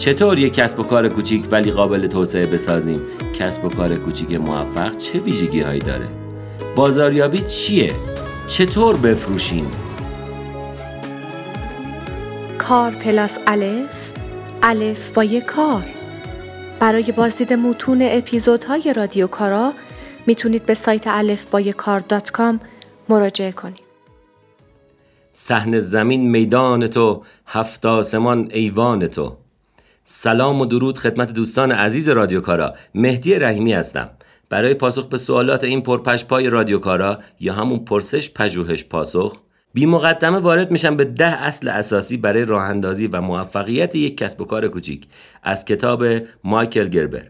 چطور یک کسب و کار کوچیک ولی قابل توسعه بسازیم؟ کسب و کار کوچیک موفق چه ویژگی هایی داره؟ بازاریابی چیه؟ چطور بفروشیم؟ کار پلاس الف الف با یک کار برای بازدید متون اپیزودهای رادیو کارا می‌تونید به سایت الف با کار dot com مراجعه کنید. صحن زمین میدان تو هفت آسمان ایوان تو سلام و درود خدمت دوستان عزیز رادیو کارا مهدی رحیمی هستم. برای پاسخ به سوالات این پرپشپای رادیو کارا یا همون پرسش پژوهش پاسخ بی مقدمه وارد میشم به ده اصل اساسی برای راه اندازی و موفقیت یک کسب و کار کوچیک از کتاب مایکل گربر.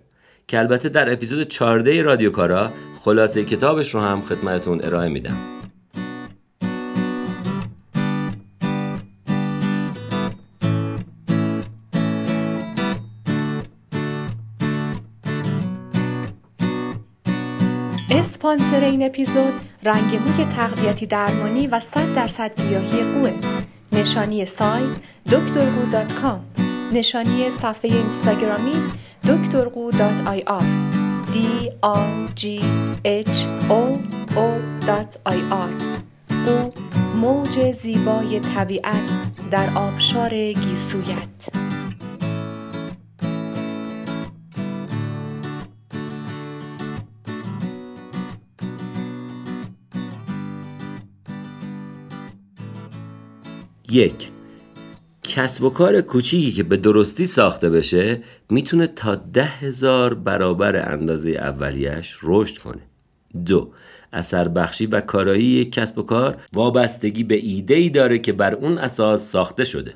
که البته در اپیزود 14 رادیو کارا خلاصه کتابش رو هم خدمتتون ارائه میدم. اسپانسر این اپیزود رنگ موی تقویتی درمانی و 100 درصد گیاهی قوه. نشانی سایت دکترگو.com نشانی صفحه اینستاگرامی دکترقو dot IR. D R G H O O dot IR قو موج زیبای طبیعت در آبشار گیسویت. یک. کسب و کار کوچیکی که به درستی ساخته بشه می‌تونه تا ده هزار برابر اندازه اولیش رشد کنه. دو. اثر بخشی و کارایی یک کسب و کار وابستگی به ایده ای داره که بر اون اساس ساخته شده.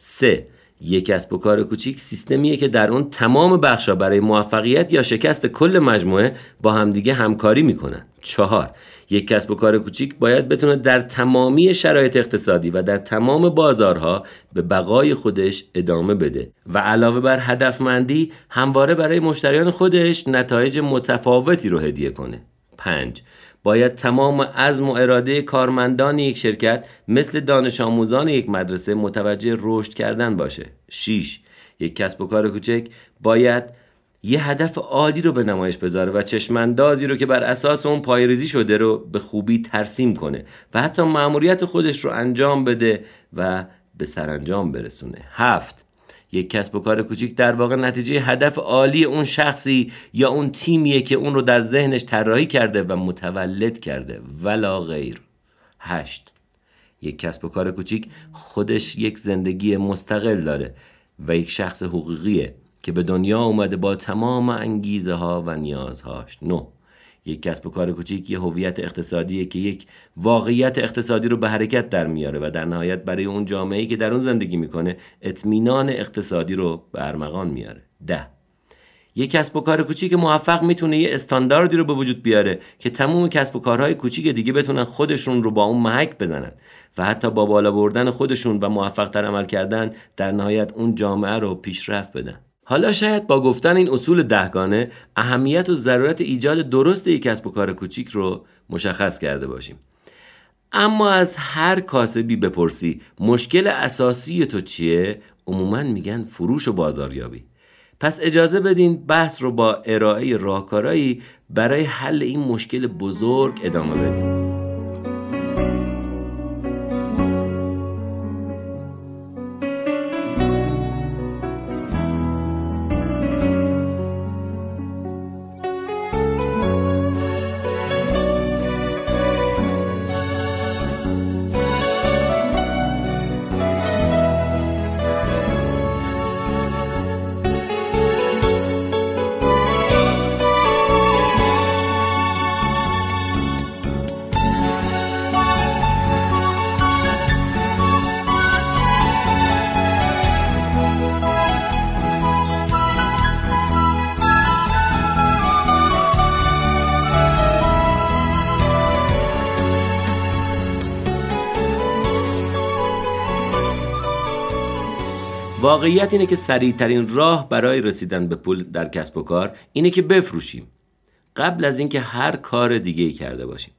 سه. یک کسب و کار کوچیک سیستمیه که در اون تمام بخشا برای موفقیت یا شکست کل مجموعه با همدیگه همکاری می‌کنن. چهار یک کسب و کار کوچیک باید بتونه در تمامی شرایط اقتصادی و در تمام بازارها به بقای خودش ادامه بده و علاوه بر هدفمندی همواره برای مشتریان خودش نتایج متفاوتی رو هدیه کنه. 5 باید تمام عزم و اراده کارمندان یک شرکت مثل دانش آموزان یک مدرسه متوجه رشد کردن باشه. 6 یک کسب و کار کوچک باید یه هدف عالی رو به نمایش بذاره و چشماندازی رو که بر اساس اون پایریزی شده رو به خوبی ترسیم کنه و حتی مأموریت خودش رو انجام بده و به سرانجام برسونه. هفت. یک کسب و کار کوچیک در واقع نتیجه هدف عالی اون شخصی یا اون تیمیه که اون رو در ذهنش طراحی کرده و متولد کرده. ولا غیر. هشت. یک کسب و کار کوچیک خودش یک زندگی مستقل داره و یک شخص حقوقیه که به دنیا اومده با تمام انگیزه ها و نیازهاش. نو یک کسب و کار کوچیک یه هویت اقتصادیه که یک واقعیت اقتصادی رو به حرکت در میاره و در نهایت برای اون جامعه که در اون زندگی می‌کنه اطمینان اقتصادی رو به ارمغان میاره. ده. یک کسب و کار کوچیک موفق می‌تونه یه استانداردی رو به وجود بیاره که تمام کسب و کارهای کوچیک دیگه بتونن خودشون رو با اون محک بزنن و حتی با بالا بردن خودشون و موفق تر عمل کردن در نهایت اون جامعه رو پیشرفت بدن. حالا شاید با گفتن این اصول دهگانه اهمیت و ضرورت ایجاد درست یک کسب و کار کوچیک رو مشخص کرده باشیم. اما از هر کاسبی بپرسی مشکل اساسی تو چیه؟ عموما میگن فروش و بازاریابی. پس اجازه بدین بحث رو با ارائه راهکارایی برای حل این مشکل بزرگ ادامه بدیم. واقعیت اینه که سریعترین راه برای رسیدن به پول در کسب و کار اینه که بفروشیم. قبل از اینکه هر کار دیگه ای کرده باشیم.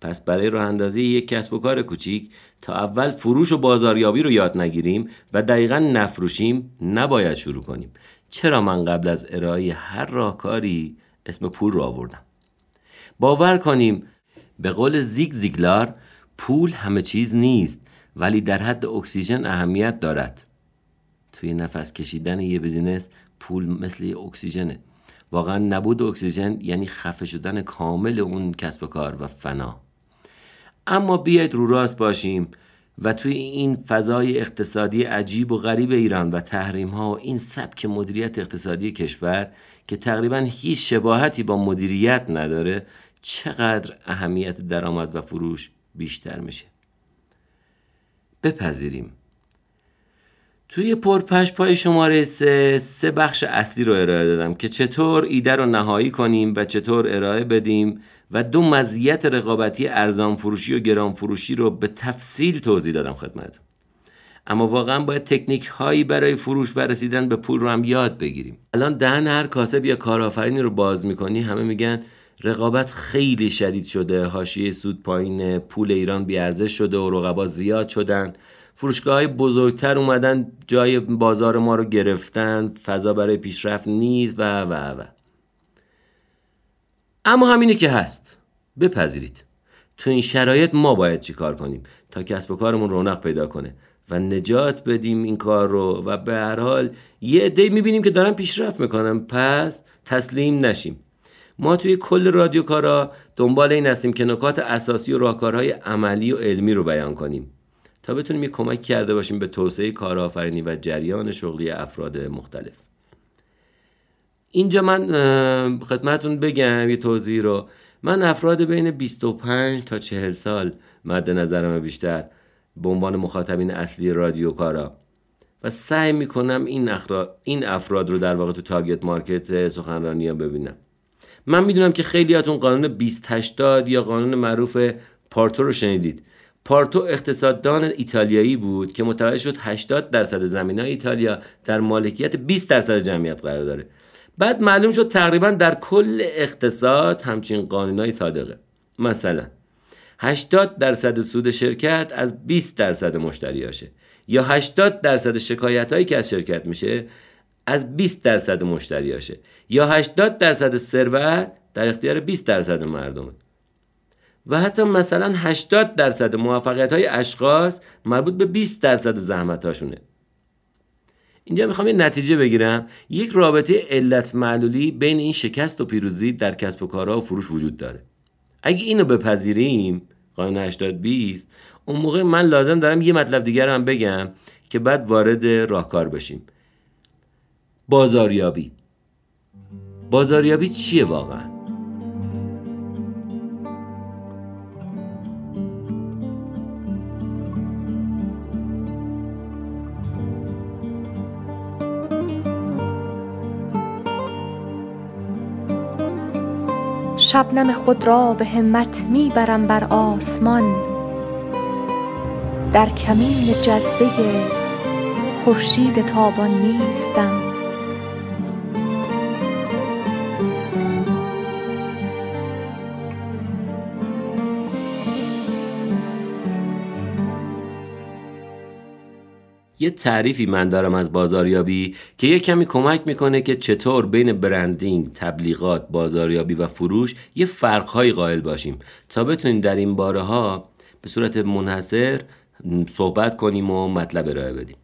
پس برای راه اندازی یک کسب و کار کوچیک تا اول فروش و بازاریابی رو یاد نگیریم و دقیقا نفروشیم نباید شروع کنیم. چرا من قبل از ارائه هر راهکاری اسم پول رو آوردم؟ باور کنیم به قول زیگ زیگلار پول همه چیز نیست ولی در حد اکسیژن اهمیت دارد. توی نفس کشیدن یه business پول مثل یه اکسیژنه. واقعا نبود اکسیژن یعنی خفه شدن کامل اون کسب و کار و فنا. اما بیاید رو راست باشیم و توی این فضای اقتصادی عجیب و غریب ایران و تحریم ها و این سبک مدیریت اقتصادی کشور که تقریبا هیچ شباهتی با مدیریت نداره چقدر اهمیت درآمد و فروش بیشتر میشه؟ بپذیریم. توی پرپش پای شماره سه سه بخش اصلی رو ارائه دادم که چطور ایده رو نهایی کنیم و چطور ارائه بدیم و دو مزیت رقابتی ارزان فروشی و گران فروشی رو به تفصیل توضیح دادم خدمت. اما واقعا باید تکنیک هایی برای فروش و رسیدن به پول رو هم یاد بگیریم. الان دهن هر کاسب یا کارآفرینی رو باز می‌کنی همه میگن رقابت خیلی شدید شده حاشیه سود پایین پول ایران بیارزش شده و رقبا زیاد شدن. فروشگاه بزرگتر اومدن جای بازار ما رو گرفتن فضا برای پیشرفت نیست و و و. اما همینه که هست. بپذیرید. تو این شرایط ما باید چیکار کنیم؟ تا کسب و کارمون رونق پیدا کنه و نجات بدیم این کار رو و به هر حال یه عده می‌بینیم که دارن پیشرفت می‌کنن. پس تسلیم نشیم. ما توی کل رادیو کارا دنبال این هستیم که نکات اساسی و راهکارهای عملی و علمی رو بیان کنیم. تا بتونیم یه کمک کرده باشیم به توسعه کارآفرینی و جریان شغلی افراد مختلف. اینجا من خدمتون بگم یه توضیح رو. من افراد بین 25 تا 40 سال مد نظرم بیشتر به عنوان مخاطبین اصلی رادیو کارا. و سعی می‌کنم این, این افراد رو در واقع تو تارگت مارکت سخنرانی ها ببینم. من می‌دونم که خیلیاتون قانون 2080 یا قانون معروف پارتو رو شنیدید. پارتو اقتصاددان ایتالیایی بود که متوجه شد 80 درصد زمین های ایتالیا در مالکیت 20 درصد جمعیت قرار داره. بعد معلوم شد تقریبا در کل اقتصاد همچین قانونایی صادقه. مثلا 80 درصد سود شرکت از 20 درصد مشتریاشه یا 80 درصد شکایت هایی که از شرکت میشه از 20 درصد مشتریاشه یا 80 درصد ثروت در اختیار 20 درصد مردمه. و حتی مثلا 80 درصد موفقیت های اشخاص مربوط به 20 درصد زحمت هاشونه اینجا می‌خوام یه نتیجه بگیرم. یک رابطه علت معلولی بین این شکست و پیروزی در کسب و کارها و فروش وجود داره. اگه اینو بپذیریم قانون 80 20 اون موقع من لازم دارم یه مطلب دیگر هم بگم که بعد وارد راهکار بشیم. بازاریابی. بازاریابی چیه واقعا؟ شبنم خود را به همت می برم بر آسمان. در کمین جذبه خورشید تابان نیستم. یه تعریفی من دارم از بازاریابی که یه کمی کمک می‌کنه که چطور بین برندینگ، تبلیغات، بازاریابی و فروش یه فرقهایی قائل باشیم. تا بتونیم در این باره ها به صورت منحصر صحبت کنیم و مطلب ارائه بدیم.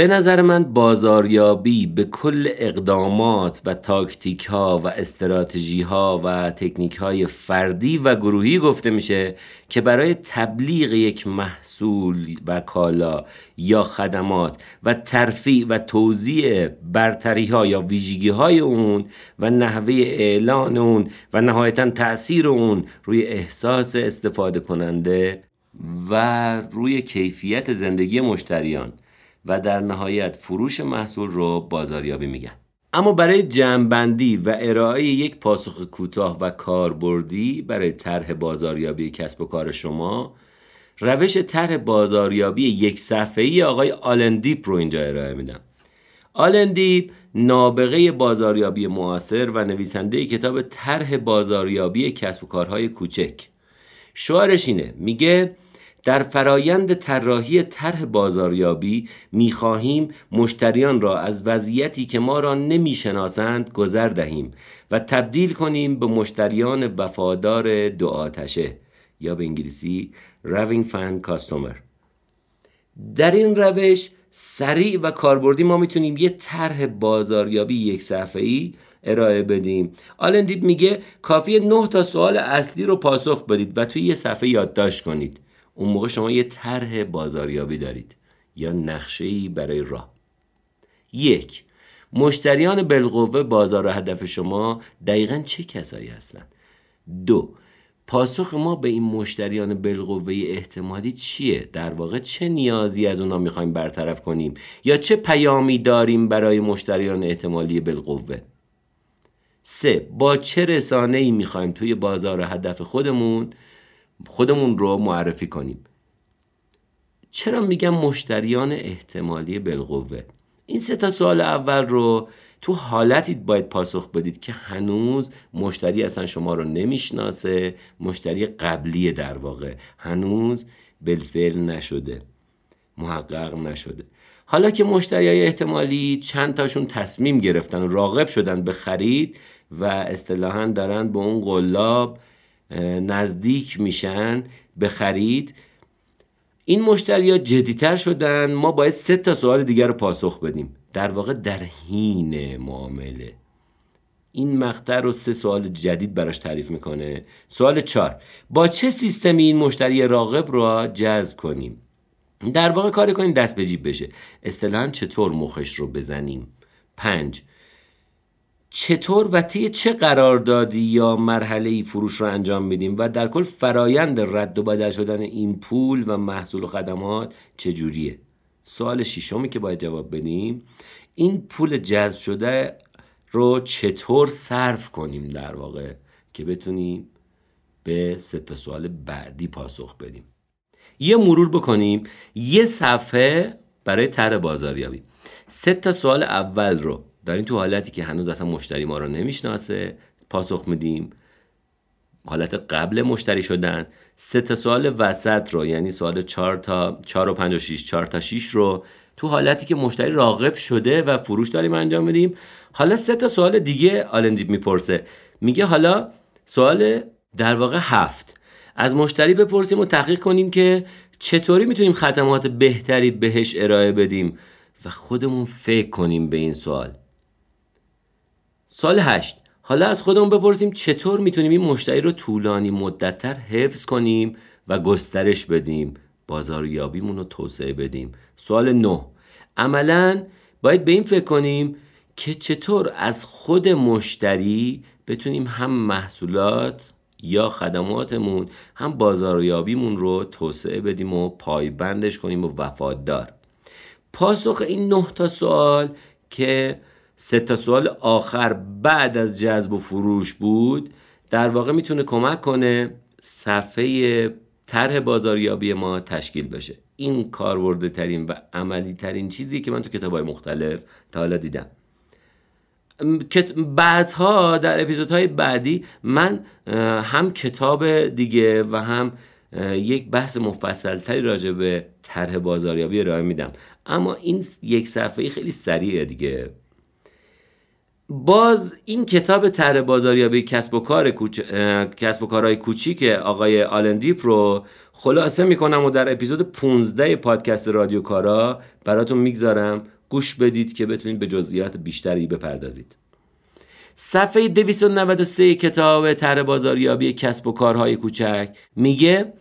به نظر من بازاریابی به کل اقدامات و تاکتیک ها و استراتژی ها و تکنیک های فردی و گروهی گفته میشه که برای تبلیغ یک محصول و کالا یا خدمات و ترفیع و توضیح برتری ها یا ویژگی های اون و نحوه اعلان اون و نهایتا تاثیر اون روی احساس استفاده کننده و روی کیفیت زندگی مشتریان. و در نهایت فروش محصول رو بازاریابی میگن. اما برای جمعبندی و ارائه یک پاسخ کوتاه و کاربردی برای طرح بازاریابی کسب و کار شما روش طرح بازاریابی یک صفحه‌ای آقای آلندیپ رو اینجا ارائه میدم. آلندیپ نابغه بازاریابی معاصر و نویسنده کتاب طرح بازاریابی کسب و کارهای کوچک. شعارش اینه میگه در فرایند طراحی طرح بازاریابی می‌خواهیم مشتریان را از وضعیتی که ما را نمی‌شناسند گذر دهیم و تبدیل کنیم به مشتریان وفادار دو آتشه. یا به انگلیسی Raving Fan Customer. در این روش سریع و کاربردی ما می‌تونیم یه طرح بازاریابی یک صفحه ای ارائه بدیم. آلن دیب میگه کافیه نه تا سوال اصلی رو پاسخ بدید و توی یه صفحه یادداشت کنید. اون موقع شما یه طرح بازاریابی دارید یا نقشه برای راه. یک مشتریان بالقوه بازار هدف شما دقیقا چه کسایی هستند دو پاسخ ما به این مشتریان بالقوه احتمالی چیه؟ در واقع چه نیازی از اونا می‌خوایم برطرف کنیم؟ یا چه پیامی داریم برای مشتریان احتمالی بالقوه؟ سه با چه رسانه ای می‌خوایم توی بازار هدف خودمون خودمون رو معرفی کنیم. چرا میگم مشتریان احتمالی بالقوه؟ این سه تا سوال اول رو تو حالتی باید پاسخ بدید که هنوز مشتری اصلا شما رو نمی‌شناسه مشتری قبلی در واقع. هنوز بالفعل نشده. محقق نشده. حالا که مشتری های احتمالی چند تاشون تصمیم گرفتن و راغب شدن به خرید و اصطلاحا دارن به اون قلاب نزدیک میشن به خرید. این مشتری ها جدیتر شدن. ما باید سه تا سوال دیگر رو پاسخ بدیم. در واقع در حین معامله. این مقطع رو سه سوال جدید براش تعریف می‌کنه. سوال چهار. با چه سیستمی این مشتری راغب رو جذب کنیم؟ در واقع کاری کنیم دست به جیب بشه. اصطلاحا چطور مخش رو بزنیم؟ پنج. چطور و طی چه قراردادی یا مرحله ای فروش رو انجام میدیم و در کل فرایند رد و بدل شدن این پول و محصول و خدمات چجوریه؟ سوال ششمی که باید جواب بدیم این پول جذب شده رو چطور صرف کنیم در واقع که بتونیم به سه سوال بعدی پاسخ بدیم؟ یه مرور بکنیم یه صفحه برای طرح بازاریابی. سه تا سوال اول رو داریم تو حالتی که هنوز اصلا مشتری ما رو نمی‌شناسه پاسخ میدیم. حالت قبل مشتری شدن. سه تا سوال وسط رو یعنی سوال 4 تا 4 و 5 و 6 4 تا 6 رو تو حالتی که مشتری راغب شده و فروش داریم انجام میدیم. حالا سه تا سوال دیگه آلندیپ می‌پرسه. میگه حالا سوال در واقع هفت. از مشتری بپرسیم و تحقیق کنیم که چطوری می‌تونیم خدمات بهتری بهش ارائه بدیم و خودمون فکر کنیم به این سوال. سال هشت. حالا از خودمون بپرسیم چطور می‌تونیم این مشتری رو طولانی مدتتر حفظ کنیم و گسترش بدیم؟ بازاریابیمون رو توسعه بدیم. سوال نه. عملا باید به این فکر کنیم که چطور از خود مشتری بتونیم هم محصولات یا خدماتمون هم بازاریابیمون رو توسعه بدیم و پایبندش کنیم و وفادار. پاسخ این نه تا سوال که سه تا سوال آخر بعد از جذب و فروش بود در واقع می‌تونه کمک کنه صفحه طرح بازاریابی ما تشکیل بشه. این کاربرده ترین و عملی ترین چیزی که من تو کتاب های مختلف تا حالا دیدم. بعدها در اپیزودهای بعدی من هم کتاب دیگه و هم یک بحث مفصلتری راجع به طرح بازاریابی ارائه میدم. اما این یک صفحه خیلی سریعه دیگه. باز این کتاب طرح بازاریابی کسب و کار کوچ... کسب و کارهای کوچیک آقای آلندیپ رو خلاصه می‌کنم و در اپیزود 15 پادکست رادیو کارا براتون می‌گذارم. گوش بدید که بتونید به جزئیات بیشتری بپردازید. صفحه 293 کتاب طرح بازاریابی کسب و کارهای کوچک میگه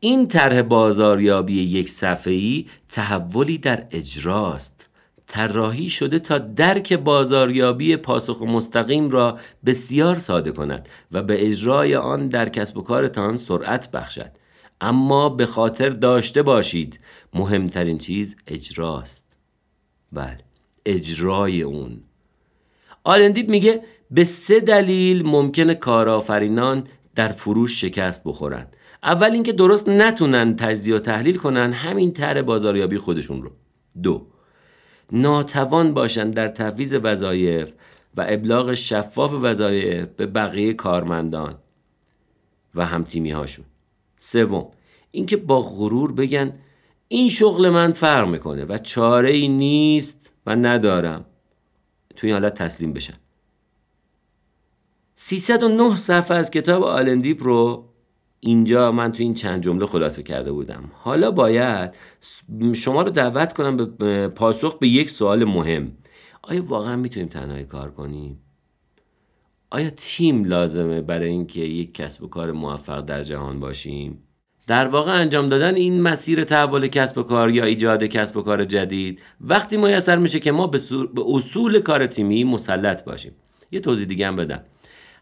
این طرح بازاریابی یک صفحه‌ای تحولی در اجراست. طراحی شده تا درک بازاریابی پاسخ مستقیم را بسیار ساده کند و به اجرای آن در کسب و کارتان سرعت بخشد. اما به خاطر داشته باشید مهمترین چیز اجراست. بله اجرای اون. آلندیپ میگه به سه دلیل ممکنه کارآفرینان در فروش شکست بخورند. اول اینکه درست نتونن تجزیه و تحلیل کنن همین طرح بازاریابی خودشون رو. دو ناتوان باشن در تفویض وظایف و ابلاغ شفاف وظایف به بقیه کارمندان و همتیمی هاشون سوم اینکه با غرور بگن این شغل من فرق می‌کنه و چاره ای نیست و ندارم. توی این حالت تسلیم بشن. 309 صفحه از کتاب آلن دیب رو اینجا من تو این چند جمله خلاصه کرده بودم. حالا باید شما رو دعوت کنم به پاسخ به یک سوال مهم. آیا واقعا می‌تونیم تنهایی کار کنیم؟ آیا تیم لازمه برای اینکه یک کسب و کار موفق در جهان باشیم؟ در واقع انجام دادن این مسیر تحول کسب و کار یا ایجاد کسب و کار جدید وقتی میسر میشه که ما به, اصول کار تیمی مسلط باشیم. یه توضیح دیگه هم بدم.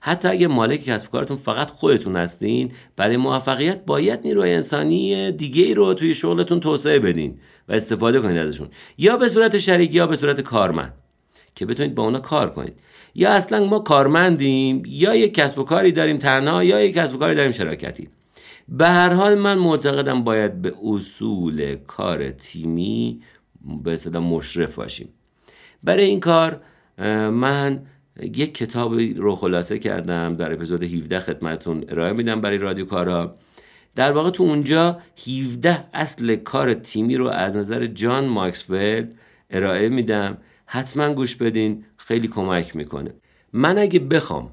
حتی اگه مالک کسب کارتون فقط خودتون هستین برای موفقیت باید نیروی انسانی دیگه ای رو توی شغلتون توسعه بدین و استفاده کنید ازشون. یا به صورت شریک یا به صورت کارمند که بتونید با اونا کار کنید. یا اصلا ما کارمندیم یا یک کسب و کاری داریم تنها یا یک کسب و کاری داریم شراکتی. به هر حال من معتقدم باید به اصول کار تیمی به صدا مشرف باشیم. برای این کار من یک کتاب رو خلاصه کردم در اپیزود 17 خدمتون ارائه میدم برای رادیو کارا. در واقع تو اونجا 17 اصل کار تیمی رو از نظر جان ماکسول ارائه میدم. حتما گوش بدین خیلی کمک می‌کنه. من اگه بخوام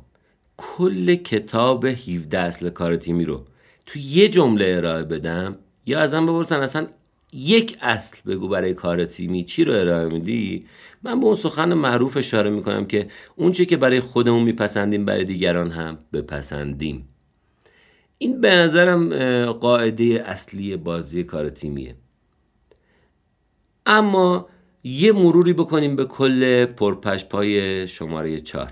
کل کتاب 17 اصل کار تیمی رو تو یه جمله ارائه بدم یا ازم بپرسن اصلا یک اصل بگو برای کار تیمی. چی رو ارائه میدی؟ من به اون سخن معروف اشاره می‌کنم که اون چی که برای خودمون میپسندیم برای دیگران هم بپسندیم. این به نظرم قاعده اصلی بازی کار تیمیه. اما یه مروری بکنیم به کل پرپشپای شماره چار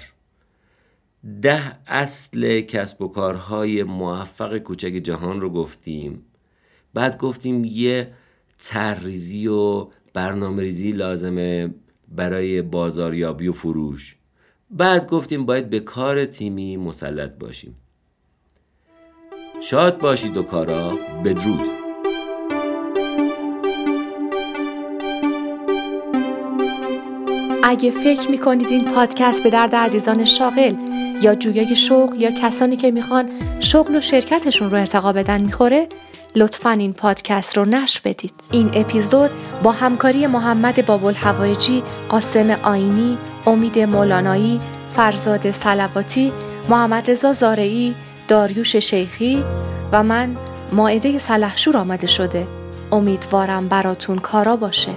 ده اصل کسب و کارهای موفق کوچک جهان رو گفتیم. بعد گفتیم یه ترریزی و برنامه ریزی لازمه برای بازاریابی و فروش. بعد گفتیم باید به کار تیمی مسلط باشیم. شاد باشید و کارا بدرود. اگه فکر می‌کنید این پادکست به درد عزیزان شاغل یا جویای شغل یا کسانی که می‌خوان شغل و شرکتشون رو ارتقا بدن می‌خوره لطفا این پادکست رو نشر بدید. این اپیزود با همکاری محمد بابل هوایجی قاسم آینی امید مولانایی فرزاد سلواتی محمد رضا زارعی داریوش شیخی و من ماعده سلحشور آمده شده. امیدوارم براتون کارا باشه.